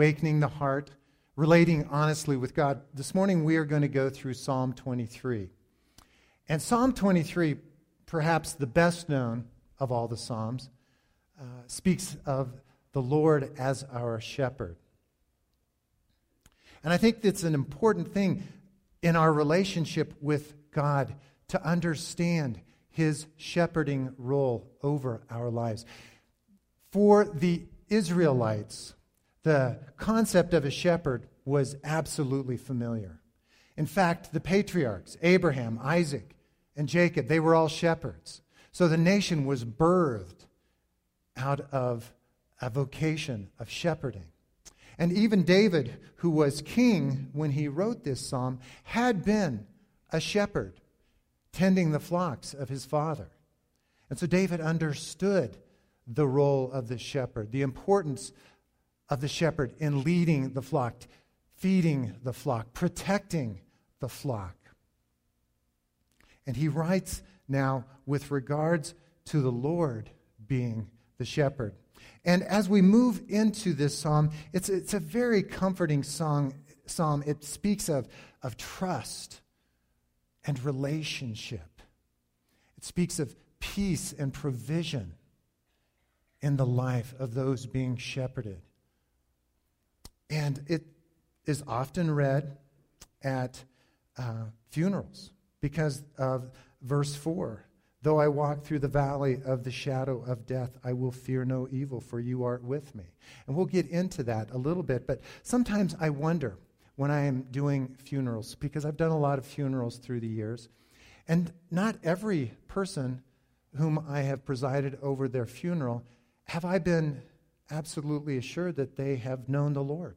awakening the heart, relating honestly with God. This morning we are going to go through Psalm 23. And Psalm 23, perhaps the best known of all the Psalms, uh, speaks of the Lord as our shepherd. And I think that's an important thing in our relationship with God to understand his shepherding role over our lives. For the Israelites, the concept of a shepherd was absolutely familiar. In fact, the patriarchs, Abraham, Isaac, and Jacob, they were all shepherds. So the nation was birthed out of a vocation of shepherding. And even David, who was king when he wrote this psalm, had been a shepherd tending the flocks of his father. And so David understood the role of the shepherd, the importance of the shepherd in leading the flock, feeding the flock, protecting the flock. And he writes now with regards to the Lord being the shepherd. And as we move into this psalm, it's, it's a very comforting song, psalm. It speaks of, of trust and relationship. It speaks of peace and provision in the life of those being shepherded. And it is often read at uh, funerals because of verse 4. Though I walk through the valley of the shadow of death, I will fear no evil, for you are with me. And we'll get into that a little bit, but sometimes I wonder when I am doing funerals, because I've done a lot of funerals through the years. And not every person whom I have presided over their funeral have I been absolutely assured that they have known the Lord.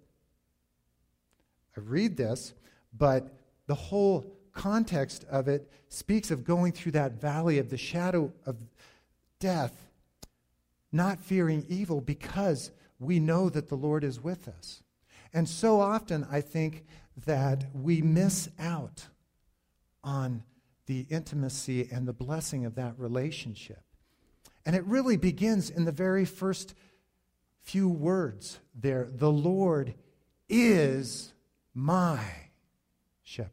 I read this, but the whole context of it speaks of going through that valley of the shadow of death, not fearing evil because we know that the Lord is with us. And so often, I think that we miss out on the intimacy and the blessing of that relationship. And it really begins in the very first few words there The Lord is my shepherd.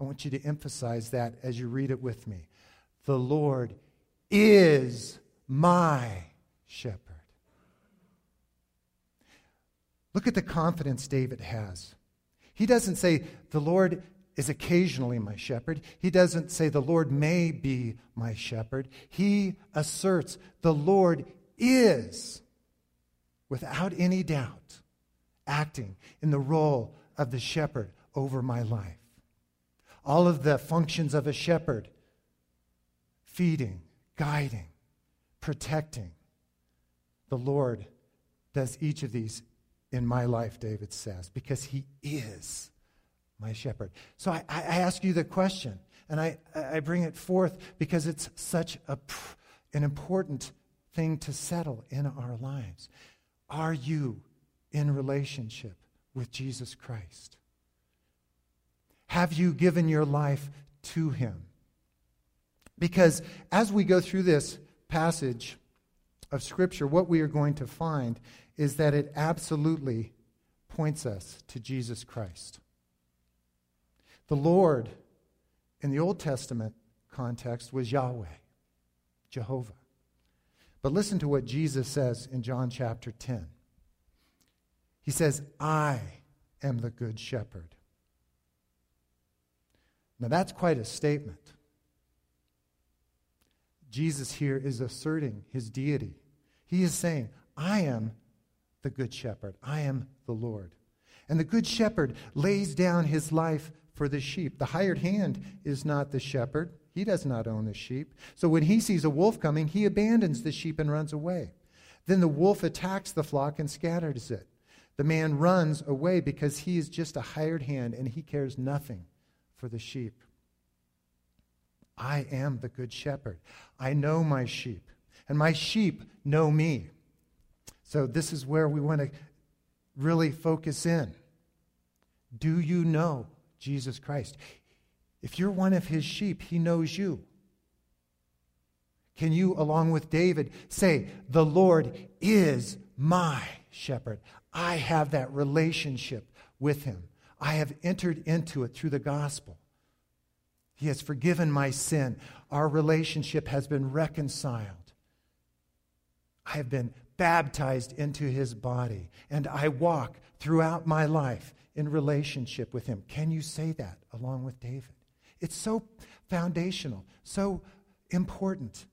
I want you to emphasize that as you read it with me. The Lord is my shepherd. Look at the confidence David has. He doesn't say, The Lord is occasionally my shepherd. He doesn't say, The Lord may be my shepherd. He asserts, The Lord is, without any doubt, acting in the role of the shepherd over my life. All of the functions of a shepherd feeding, guiding, protecting. The Lord does each of these in my life, David says, because he is my shepherd. So I, I ask you the question, and I, I bring it forth because it's such a, an important thing to settle in our lives. Are you in relationship with Jesus Christ? Have you given your life to him? Because as we go through this passage of Scripture, what we are going to find is that it absolutely points us to Jesus Christ. The Lord in the Old Testament context was Yahweh, Jehovah. But listen to what Jesus says in John chapter 10. He says, I am the good shepherd. Now that's quite a statement. Jesus here is asserting his deity. He is saying, I am the good shepherd. I am the Lord. And the good shepherd lays down his life for the sheep. The hired hand is not the shepherd. He does not own the sheep. So when he sees a wolf coming, he abandons the sheep and runs away. Then the wolf attacks the flock and scatters it. The man runs away because he is just a hired hand and he cares nothing for the sheep. I am the good shepherd. I know my sheep, and my sheep know me. So, this is where we want to really focus in. Do you know Jesus Christ? If you're one of his sheep, he knows you. Can you, along with David, say, The Lord is my shepherd? I have that relationship with him. I have entered into it through the gospel. He has forgiven my sin. Our relationship has been reconciled. I have been baptized into his body, and I walk throughout my life in relationship with him. Can you say that along with David? It's so foundational, so important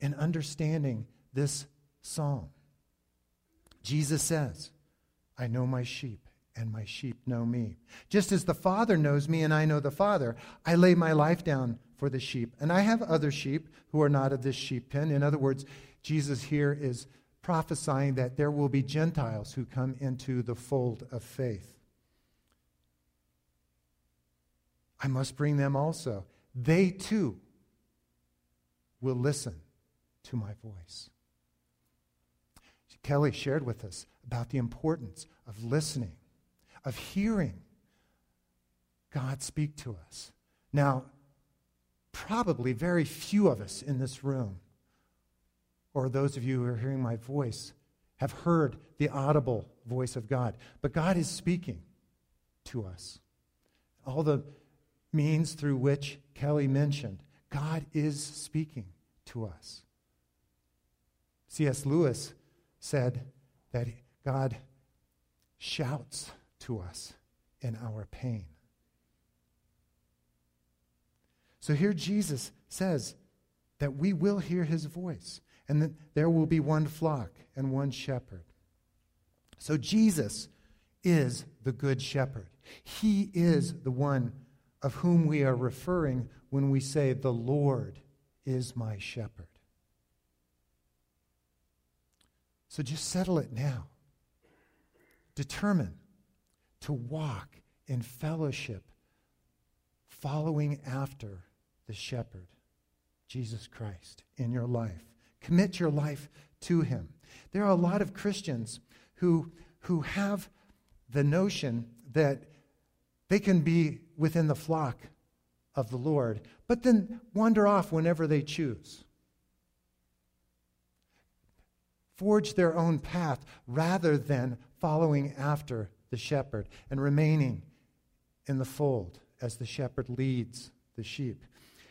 in understanding this psalm. Jesus says, I know my sheep, and my sheep know me. Just as the Father knows me, and I know the Father, I lay my life down for the sheep. And I have other sheep who are not of this sheep pen. In other words, Jesus here is prophesying that there will be Gentiles who come into the fold of faith. I must bring them also. They too will listen to my voice. Kelly shared with us about the importance of listening, of hearing God speak to us. Now, probably very few of us in this room, or those of you who are hearing my voice, have heard the audible voice of God. But God is speaking to us. All the means through which Kelly mentioned, God is speaking to us. C.S. Lewis said that God shouts to us in our pain. So here Jesus says that we will hear his voice and that there will be one flock and one shepherd. So Jesus is the good shepherd. He is the one of whom we are referring when we say, The Lord is my shepherd. So just settle it now. Determine to walk in fellowship, following after the shepherd, Jesus Christ, in your life. Commit your life to him. There are a lot of Christians who, who have the notion that they can be within the flock of the Lord, but then wander off whenever they choose. Forge their own path rather than following after the shepherd and remaining in the fold as the shepherd leads the sheep.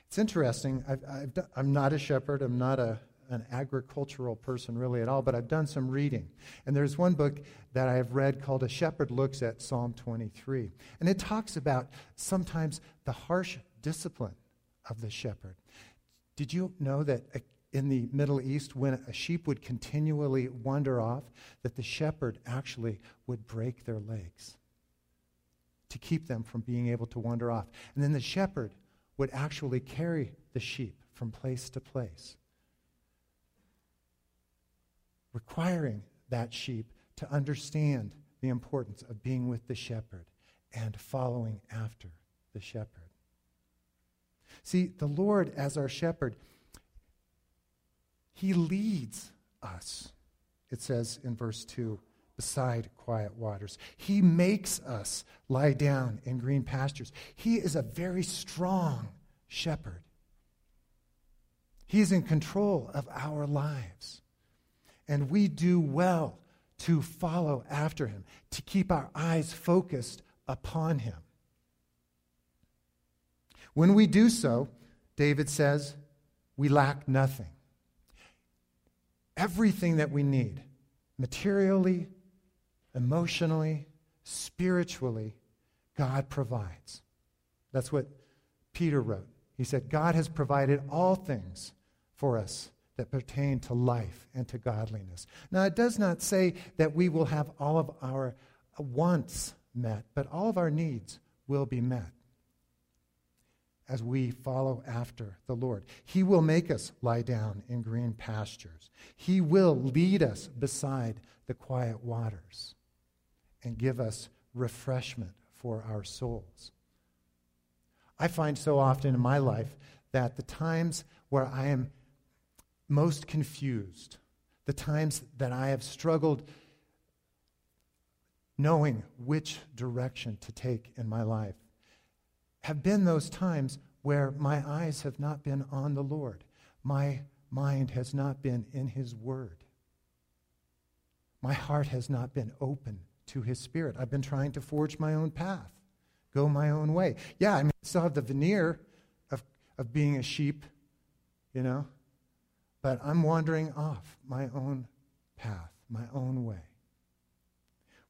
It's interesting. i am not a shepherd. I'm not a, an agricultural person really at all, but I've done some reading. And there's one book that I have read called A Shepherd Looks at Psalm 23. And it talks about sometimes the harsh discipline of the shepherd. Did you know that in the Middle East, when a sheep would continually wander off, that the shepherd actually would break their legs to keep them from being able to wander off? And then the shepherd would actually carry the sheep from place to place, requiring that sheep to understand the importance of being with the shepherd and following after the shepherd. See, the Lord, as our shepherd, he leads us, it says in verse 2 beside quiet waters. He makes us lie down in green pastures. He is a very strong shepherd. He's in control of our lives. And we do well to follow after him, to keep our eyes focused upon him. When we do so, David says, we lack nothing. Everything that we need, materially, emotionally, spiritually, God provides. That's what Peter wrote. He said, God has provided all things for us that pertain to life and to godliness. Now, it does not say that we will have all of our wants met, but all of our needs will be met as we follow after the Lord. He will make us lie down in green pastures. He will lead us beside the quiet waters and give us refreshment for our souls. I find so often in my life that the times where I am most confused, the times that I have struggled knowing which direction to take in my life, have been those times where my eyes have not been on the Lord. My mind has not been in His Word. my heart has not been open to his spirit. I've been trying to forge my own path, go my own way. Yeah, I mean, I still have the veneer of, of being a sheep, you know, but I'm wandering off my own path, my own way.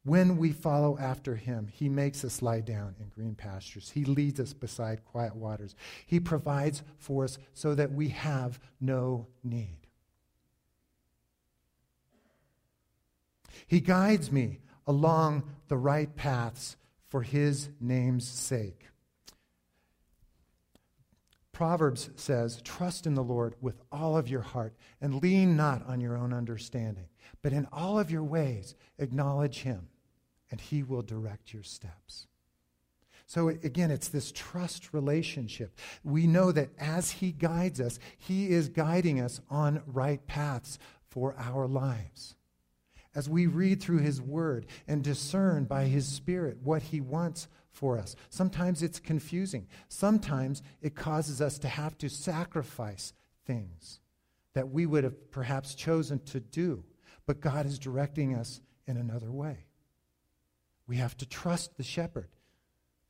When we follow after him, he makes us lie down in green pastures. He leads us beside quiet waters. He provides for us so that we have no need. He guides me along the right paths for his name's sake. Proverbs says, Trust in the Lord with all of your heart and lean not on your own understanding, but in all of your ways acknowledge him, and he will direct your steps. So again, it's this trust relationship. We know that as he guides us, he is guiding us on right paths for our lives. As we read through his word and discern by his spirit what he wants for us. Sometimes it's confusing. Sometimes it causes us to have to sacrifice things that we would have perhaps chosen to do, but God is directing us in another way. We have to trust the shepherd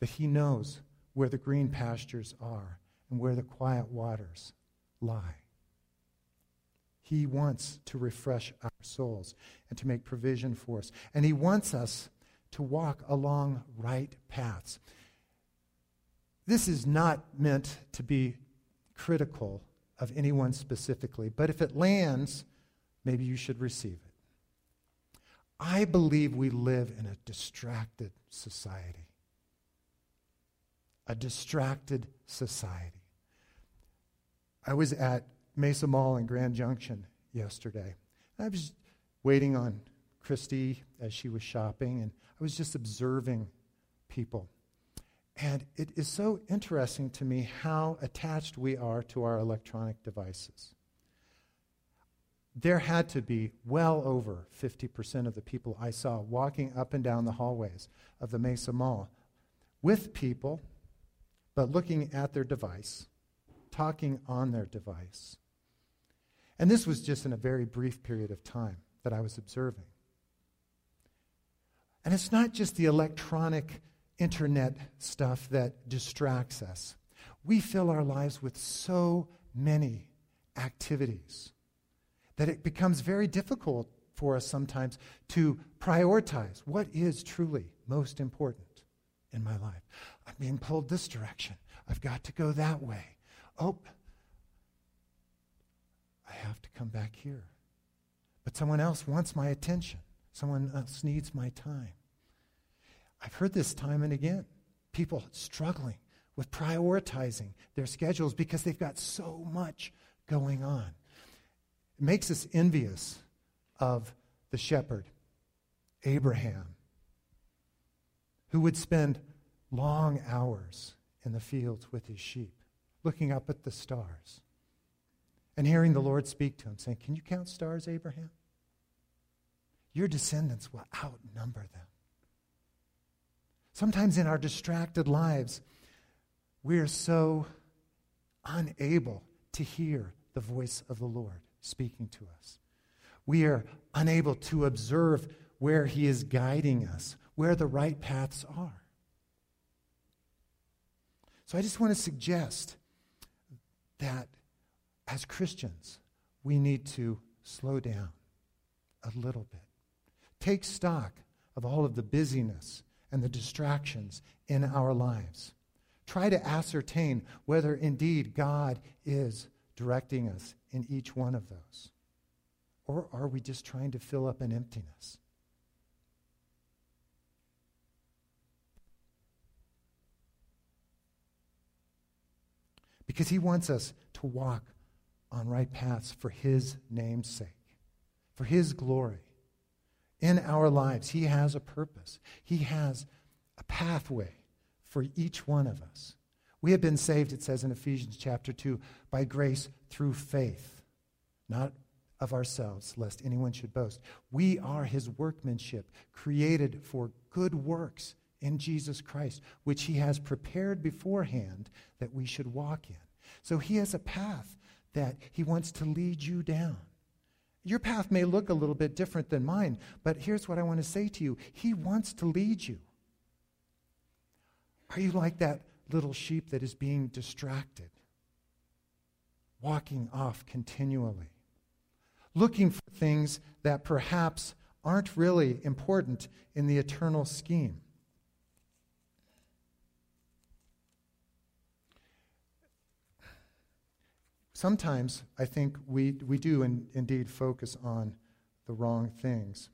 that he knows where the green pastures are and where the quiet waters lie. He wants to refresh our souls and to make provision for us. And he wants us to walk along right paths. This is not meant to be critical of anyone specifically, but if it lands, maybe you should receive it. I believe we live in a distracted society. A distracted society. I was at Mesa Mall in Grand Junction yesterday. I was waiting on Christy as she was shopping, and I was just observing people. And it is so interesting to me how attached we are to our electronic devices. There had to be well over 50% of the people I saw walking up and down the hallways of the Mesa Mall with people, but looking at their device, talking on their device. And this was just in a very brief period of time that I was observing. And it's not just the electronic internet stuff that distracts us. We fill our lives with so many activities that it becomes very difficult for us sometimes to prioritize what is truly most important in my life. I'm being pulled this direction. I've got to go that way. Oh, I have to come back here. But someone else wants my attention. Someone else needs my time. I've heard this time and again. People struggling with prioritizing their schedules because they've got so much going on. It makes us envious of the shepherd, Abraham, who would spend long hours in the fields with his sheep, looking up at the stars and hearing the Lord speak to him, saying, Can you count stars, Abraham? your descendants will outnumber them. Sometimes in our distracted lives, we are so unable to hear the voice of the Lord speaking to us. We are unable to observe where He is guiding us, where the right paths are. So I just want to suggest that as Christians, we need to slow down a little bit. Take stock of all of the busyness and the distractions in our lives. Try to ascertain whether indeed God is directing us in each one of those. Or are we just trying to fill up an emptiness? Because he wants us to walk on right paths for his name's sake, for his glory in our lives. He has a purpose, He has a pathway for each one of us. We have been saved, it says in Ephesians chapter 2, by grace through faith, not of ourselves, lest anyone should boast. We are his workmanship, created for good works in Jesus Christ, which he has prepared beforehand that we should walk in. So he has a path that he wants to lead you down. Your path may look a little bit different than mine, but here's what I want to say to you He wants to lead you. Are you like that little sheep that is being distracted, walking off continually, looking for things that perhaps aren't really important in the eternal scheme? sometimes I think we, we do in, indeed focus on the wrong things.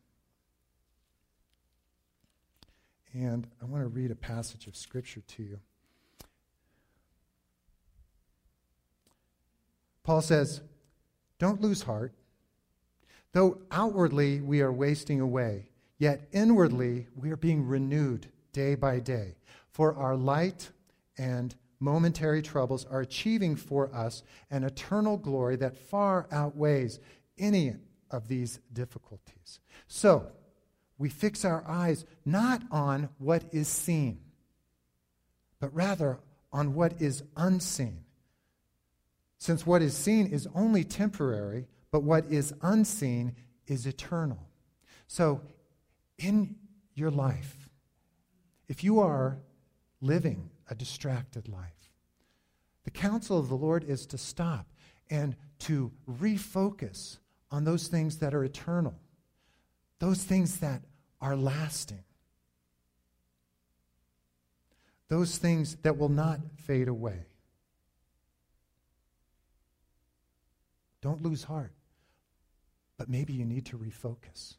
And I want to read a passage of Scripture to you. Paul says, Don't lose heart. Though outwardly we are wasting away, yet inwardly we are being renewed day by day. For our light and momentary troubles are achieving for us an eternal glory that far outweighs any of these difficulties. So, we fix our eyes not on what is seen, but rather on what is unseen. Since what is seen is only temporary, but what is unseen is eternal. So, in your life, if you are living a distracted life. The counsel of the Lord is to stop and to refocus on those things that are eternal, those things that are lasting, those things that will not fade away. Don't lose heart, but maybe you need to refocus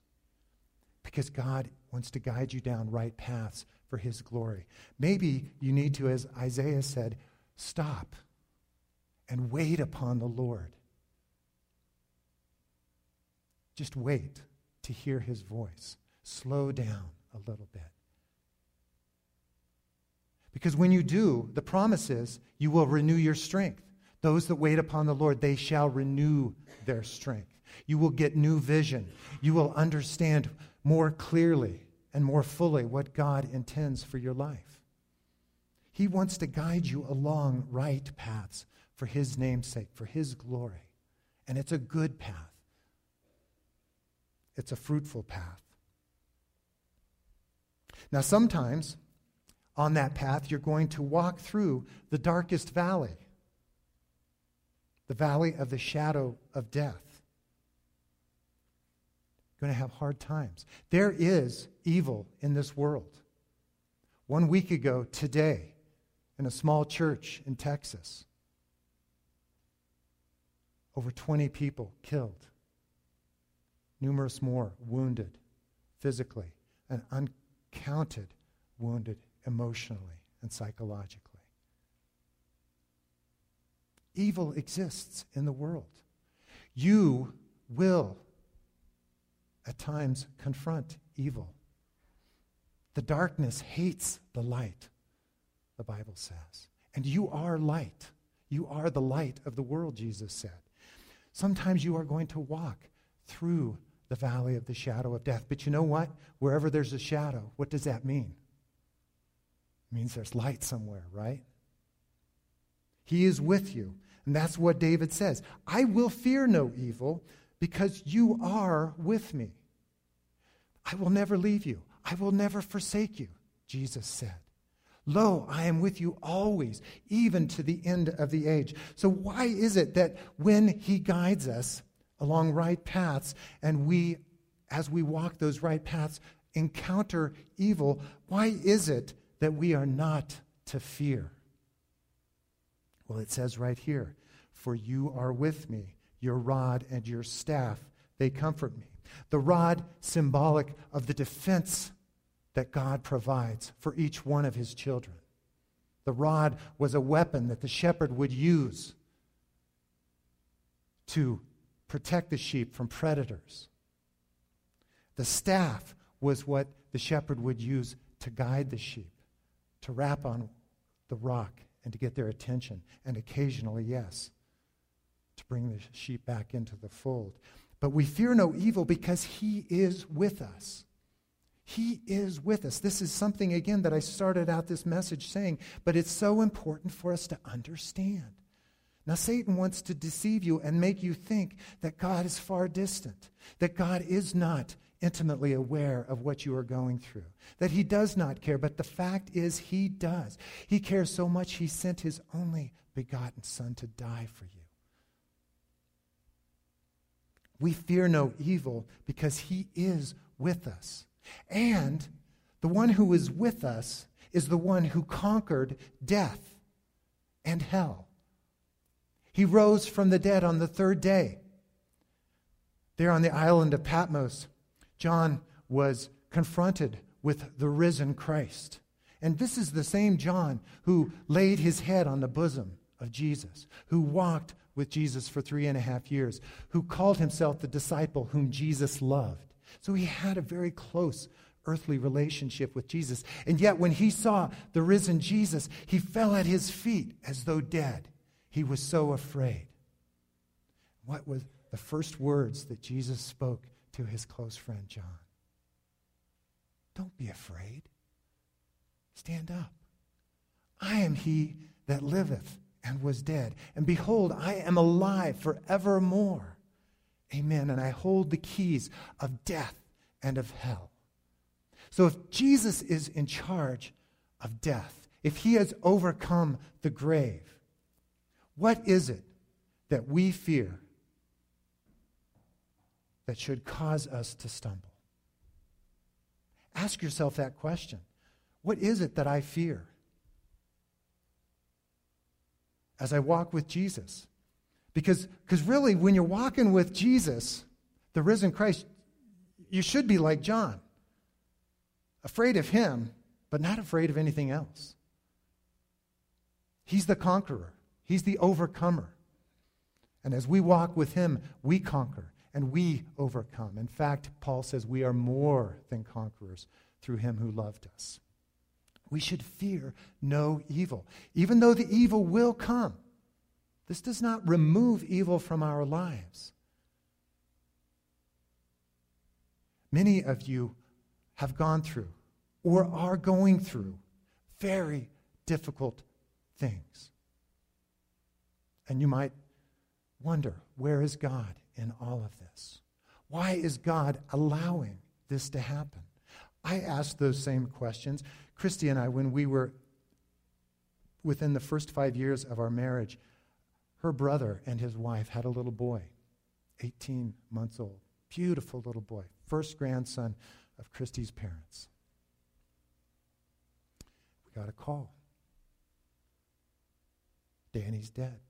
because God wants to guide you down right paths for his glory. Maybe you need to, as Isaiah said, stop and wait upon the Lord. Just wait to hear his voice. Slow down a little bit. Because when you do, the promise is you will renew your strength. Those that wait upon the Lord, they shall renew their strength. You will get new vision. You will understand more clearly and more fully what God intends for your life. He wants to guide you along right paths for His namesake, for His glory. And it's a good path, it's a fruitful path. Now, sometimes on that path, you're going to walk through the darkest valley, the valley of the shadow of death You're going to have hard times. There is evil in this world. One week ago, today, in a small church in Texas, over 20 people killed, numerous more wounded physically, and uncounted wounded emotionally and psychologically. Evil exists in the world. You will at times confront evil. The darkness hates the light, the Bible says. And you are light. You are the light of the world, Jesus said. Sometimes you are going to walk through the valley of the shadow of death. But you know what? Wherever there's a shadow, what does that mean? It means there's light somewhere, right? He is with you. And that's what David says I will fear no evil because you are with me. I will never leave you. I will never forsake you, Jesus said. Lo, I am with you always, even to the end of the age. So, why is it that when He guides us along right paths and we, as we walk those right paths, encounter evil, why is it that we are not to fear? Well, it says right here, For you are with me, your rod and your staff, they comfort me. The rod, symbolic of the defense that God provides for each one of his children. The rod was a weapon that the shepherd would use to protect the sheep from predators. The staff was what the shepherd would use to guide the sheep, to rap on the rock and to get their attention, and occasionally, yes, to bring the sheep back into the fold. But we fear no evil because he is with us. He is with us. This is something, again, that I started out this message saying, but it's so important for us to understand. Now, Satan wants to deceive you and make you think that God is far distant, that God is not intimately aware of what you are going through, that he does not care. But the fact is, he does. He cares so much, he sent his only begotten Son to die for you. We fear no evil because he is with us. And the one who is with us is the one who conquered death and hell. He rose from the dead on the third day. There on the island of Patmos, John was confronted with the risen Christ. And this is the same John who laid his head on the bosom of Jesus, who walked with Jesus for three and a half years, who called himself the disciple whom Jesus loved. So he had a very close earthly relationship with Jesus. And yet, when he saw the risen Jesus, he fell at his feet as though dead. He was so afraid. What was the first words that Jesus spoke to his close friend John? Don't be afraid. Stand up. I am he that liveth and was dead. And behold, I am alive forevermore. Amen. And I hold the keys of death and of hell. So if Jesus is in charge of death, if he has overcome the grave, what is it that we fear that should cause us to stumble? Ask yourself that question. What is it that I fear? As I walk with Jesus. Because really, when you're walking with Jesus, the risen Christ, you should be like John afraid of him, but not afraid of anything else. He's the conqueror, he's the overcomer. And as we walk with him, we conquer and we overcome. In fact, Paul says we are more than conquerors through him who loved us. We should fear no evil, even though the evil will come. This does not remove evil from our lives. Many of you have gone through or are going through very difficult things. And you might wonder where is God in all of this? Why is God allowing this to happen? I asked those same questions. Christy and I, when we were within the first five years of our marriage, her brother and his wife had a little boy, 18 months old. Beautiful little boy, first grandson of Christy's parents. We got a call. Danny's dead.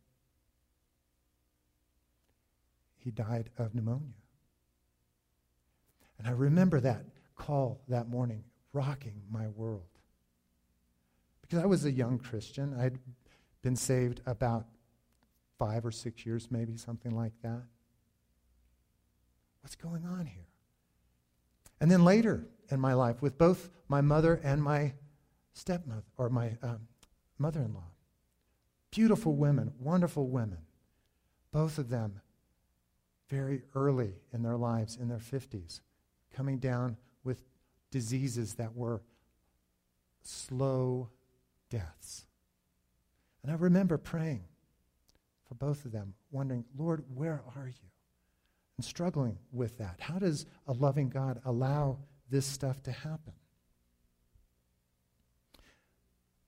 He died of pneumonia. And I remember that call that morning rocking my world. Because I was a young Christian. I'd been saved about five or six years, maybe, something like that. What's going on here? And then later in my life, with both my mother and my stepmother, or my um, mother in law, beautiful women, wonderful women, both of them very early in their lives, in their 50s, coming down with diseases that were slow deaths. And I remember praying for both of them, wondering, Lord, where are you? And struggling with that. How does a loving God allow this stuff to happen?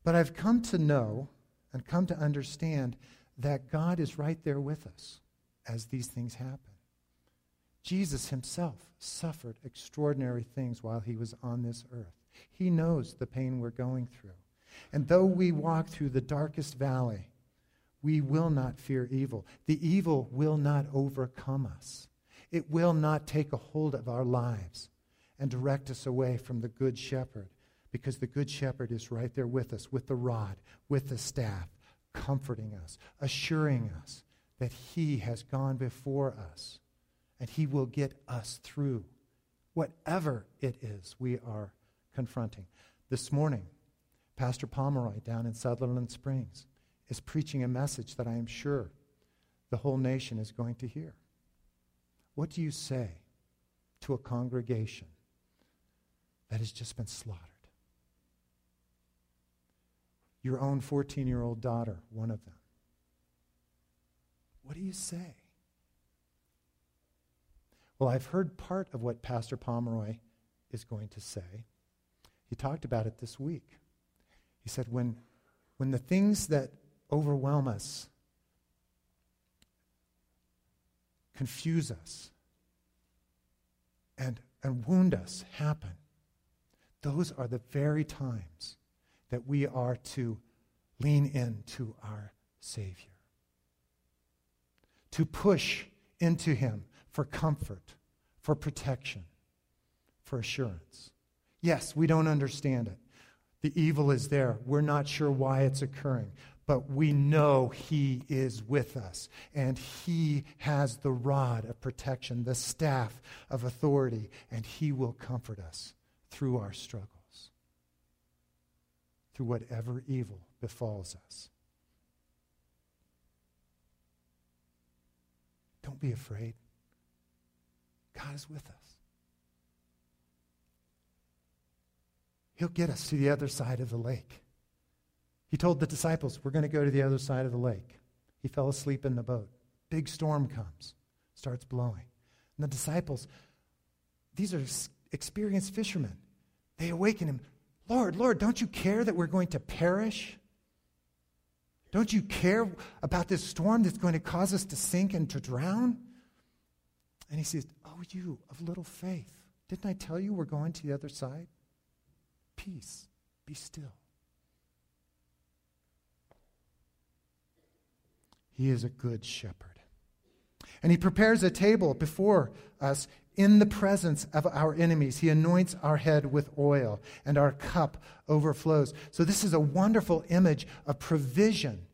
But I've come to know and come to understand that God is right there with us as these things happen. Jesus himself suffered extraordinary things while he was on this earth. He knows the pain we're going through. And though we walk through the darkest valley, we will not fear evil. The evil will not overcome us. It will not take a hold of our lives and direct us away from the Good Shepherd because the Good Shepherd is right there with us, with the rod, with the staff, comforting us, assuring us that He has gone before us and He will get us through whatever it is we are confronting. This morning, Pastor Pomeroy down in Sutherland Springs is preaching a message that I am sure the whole nation is going to hear. What do you say to a congregation that has just been slaughtered? Your own 14 year old daughter, one of them, What do you say? Well, I've heard part of what Pastor Pomeroy is going to say. He talked about it this week. He said, when, when the things that overwhelm us, confuse us, and, and wound us happen, those are the very times that we are to lean into our Savior, to push into Him for comfort, for protection, for assurance. Yes, we don't understand it. The evil is there. We're not sure why it's occurring, but we know He is with us, and He has the rod of protection, the staff of authority, and He will comfort us through our struggles, through whatever evil befalls us. Don't be afraid. God is with us. He'll get us to the other side of the lake. He told the disciples, We're going to go to the other side of the lake. He fell asleep in the boat. Big storm comes, starts blowing. And the disciples, these are experienced fishermen, they awaken him. Lord, Lord, don't you care that we're going to perish? Don't you care about this storm that's going to cause us to sink and to drown? And he says, You of little faith. Didn't I tell you we're going to the other side? Peace. Be still. He is a good shepherd. And he prepares a table before us in the presence of our enemies. He anoints our head with oil, and our cup overflows. So, this is a wonderful image of provision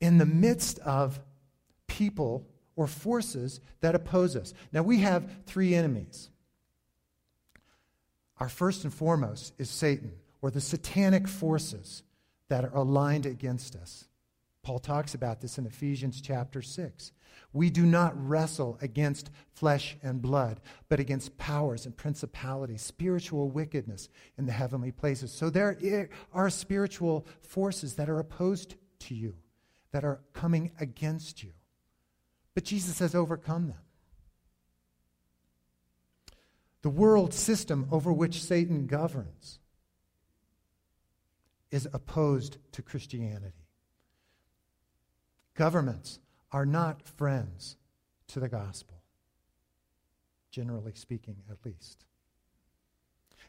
in the midst of people or forces that oppose us. Now, we have three enemies. Our first and foremost is Satan, or the satanic forces that are aligned against us. Paul talks about this in Ephesians chapter 6. We do not wrestle against flesh and blood, but against powers and principalities, spiritual wickedness in the heavenly places. So there are spiritual forces that are opposed to you, that are coming against you. But Jesus has overcome them. The world system over which Satan governs is opposed to Christianity. Governments are not friends to the gospel, generally speaking, at least.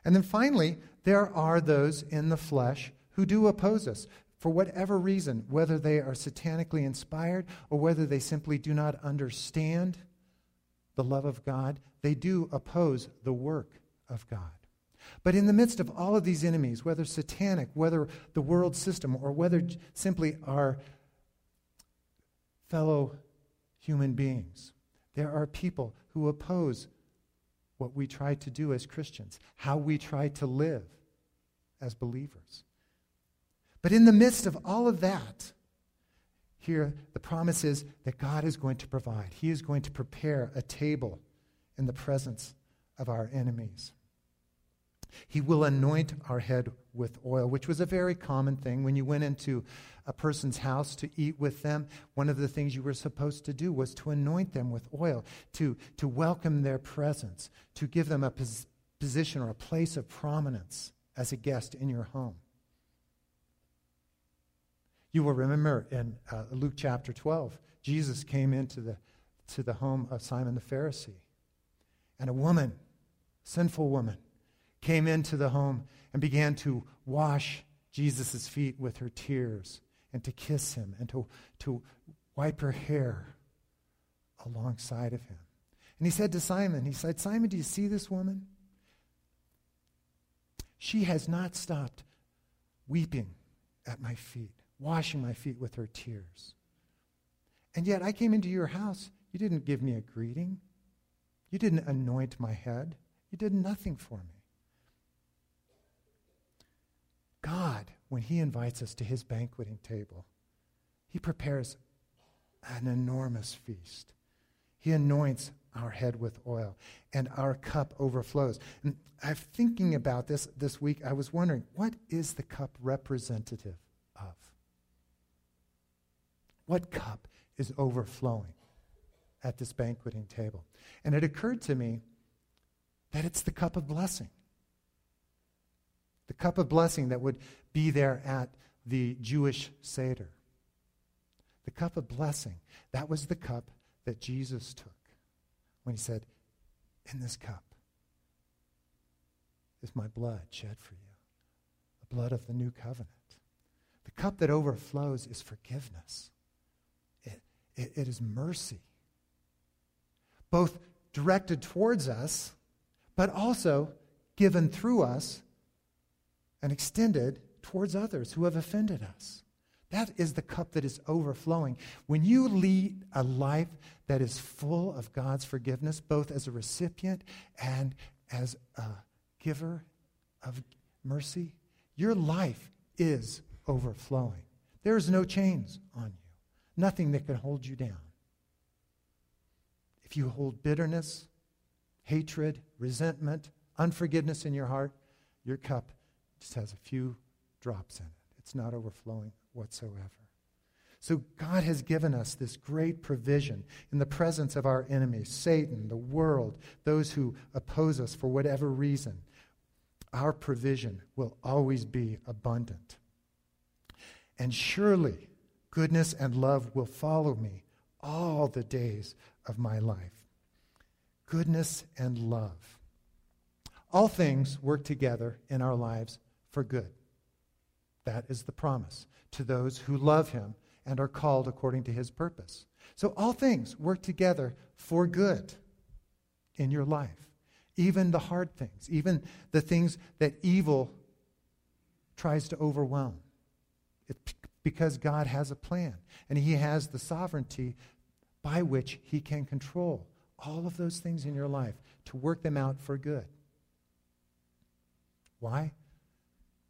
And then finally, there are those in the flesh who do oppose us for whatever reason, whether they are satanically inspired or whether they simply do not understand the love of God, they do oppose the work of God. But in the midst of all of these enemies, whether satanic, whether the world system, or whether simply our fellow human beings, there are people who oppose what we try to do as Christians, how we try to live as believers. But in the midst of all of that, here the promise is that God is going to provide. He is going to prepare a table in the presence of our enemies. He will anoint our head with oil, which was a very common thing. When you went into a person's house to eat with them, one of the things you were supposed to do was to anoint them with oil, to, to welcome their presence, to give them a pos- position or a place of prominence as a guest in your home. You will remember in uh, Luke chapter 12, Jesus came into the, to the home of Simon the Pharisee. And a woman, sinful woman, came into the home and began to wash Jesus' feet with her tears and to kiss him and to, to wipe her hair alongside of him. And he said to Simon, he said, Simon, do you see this woman? She has not stopped weeping at my feet washing my feet with her tears. And yet I came into your house. You didn't give me a greeting. You didn't anoint my head. You did nothing for me. God, when He invites us to His banqueting table, He prepares an enormous feast. He anoints our head with oil, and our cup overflows. And I'm thinking about this this week. I was wondering, what is the cup representative? What cup is overflowing? at this banqueting table. And it occurred to me that it's the cup of blessing. The cup of blessing that would be there at the Jewish Seder. The cup of blessing. That was the cup that Jesus took when he said, In this cup is my blood shed for you, the blood of the new covenant. The cup that overflows is forgiveness, it, it, is mercy, both directed towards us, but also given through us and extended towards others who have offended us. That is the cup that is overflowing. When you lead a life that is full of God's forgiveness, both as a recipient and as a giver of mercy, your life is overflowing. There is no chains on you, nothing that can hold you down. If you hold bitterness, hatred, resentment, unforgiveness in your heart, your cup just has a few drops in it. It's not overflowing whatsoever. So God has given us this great provision in the presence of our enemies Satan, the world, those who oppose us for whatever reason. Our provision will always be abundant. And surely goodness and love will follow me all the days of my life. Goodness and love. All things work together in our lives for good. That is the promise to those who love him and are called according to his purpose. So all things work together for good in your life. Even the hard things, even the things that evil tries to overwhelm. It's because God has a plan and he has the sovereignty by which he can control all of those things in your life to work them out for good. Why?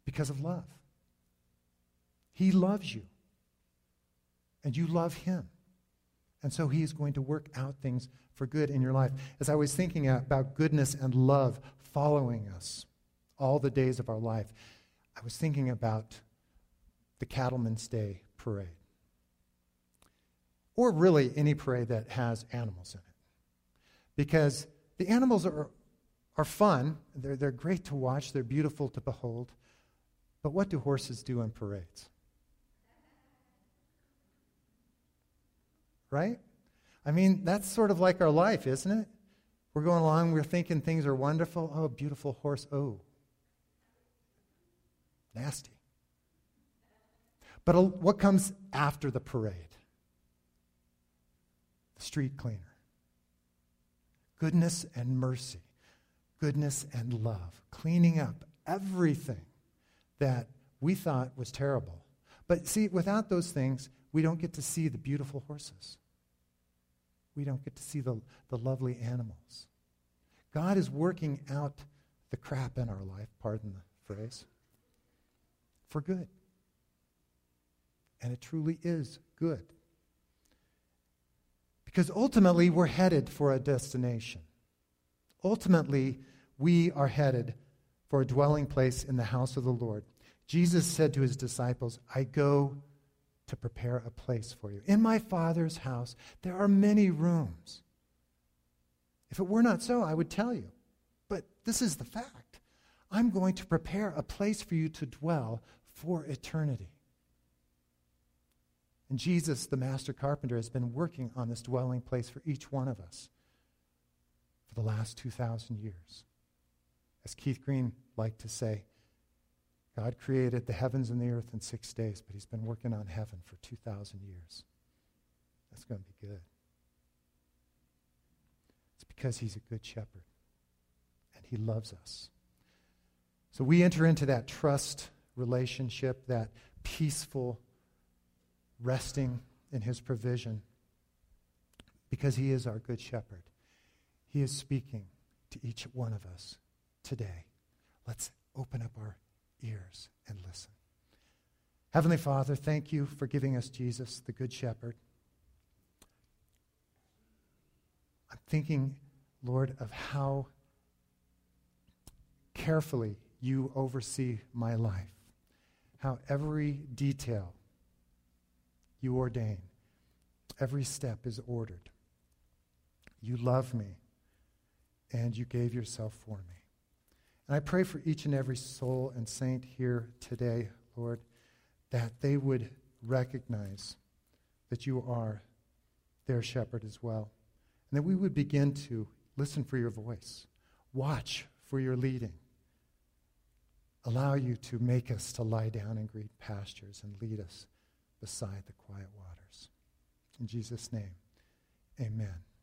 Because of love. He loves you. And you love him. And so he is going to work out things for good in your life. As I was thinking about goodness and love following us all the days of our life, I was thinking about the Cattleman's Day parade. Or really any parade that has animals in it. Because the animals are, are fun, they're, they're great to watch, they're beautiful to behold. But what do horses do in parades? right? I mean, that's sort of like our life, isn't it? We're going along, we're thinking things are wonderful. Oh, beautiful horse. Oh, nasty. But what comes after the parade? The street cleaner. Goodness and mercy, goodness and love, cleaning up everything that we thought was terrible. But see, without those things, we don't get to see the beautiful horses we don't get to see the, the lovely animals. God is working out the crap in our life, pardon the phrase, for good. And it truly is good. Because ultimately, we're headed for a destination. Ultimately, we are headed for a dwelling place in the house of the Lord. Jesus said to his disciples, I go to prepare a place for you. In my Father's house, there are many rooms. If it were not so, I would tell you. But this is the fact. I'm going to prepare a place for you to dwell for eternity. And Jesus, the master carpenter, has been working on this dwelling place for each one of us for the last 2,000 years. As Keith Green liked to say, God created the heavens and the earth in six days, but he's been working on heaven for 2,000 years. That's going to be good. It's because he's a good shepherd and he loves us. So we enter into that trust relationship, that peaceful resting in his provision because he is our good shepherd. He is speaking to each one of us today. Let's open up our ears and listen. Heavenly Father, thank you for giving us Jesus, the Good Shepherd. I'm thinking, Lord, of how carefully you oversee my life, how every detail you ordain, every step is ordered. You love me, and you gave yourself for me. And I pray for each and every soul and saint here today, Lord, that they would recognize that you are their shepherd as well. And that we would begin to listen for your voice, watch for your leading, allow you to make us to lie down in green pastures and lead us beside the quiet waters. In Jesus' name, amen.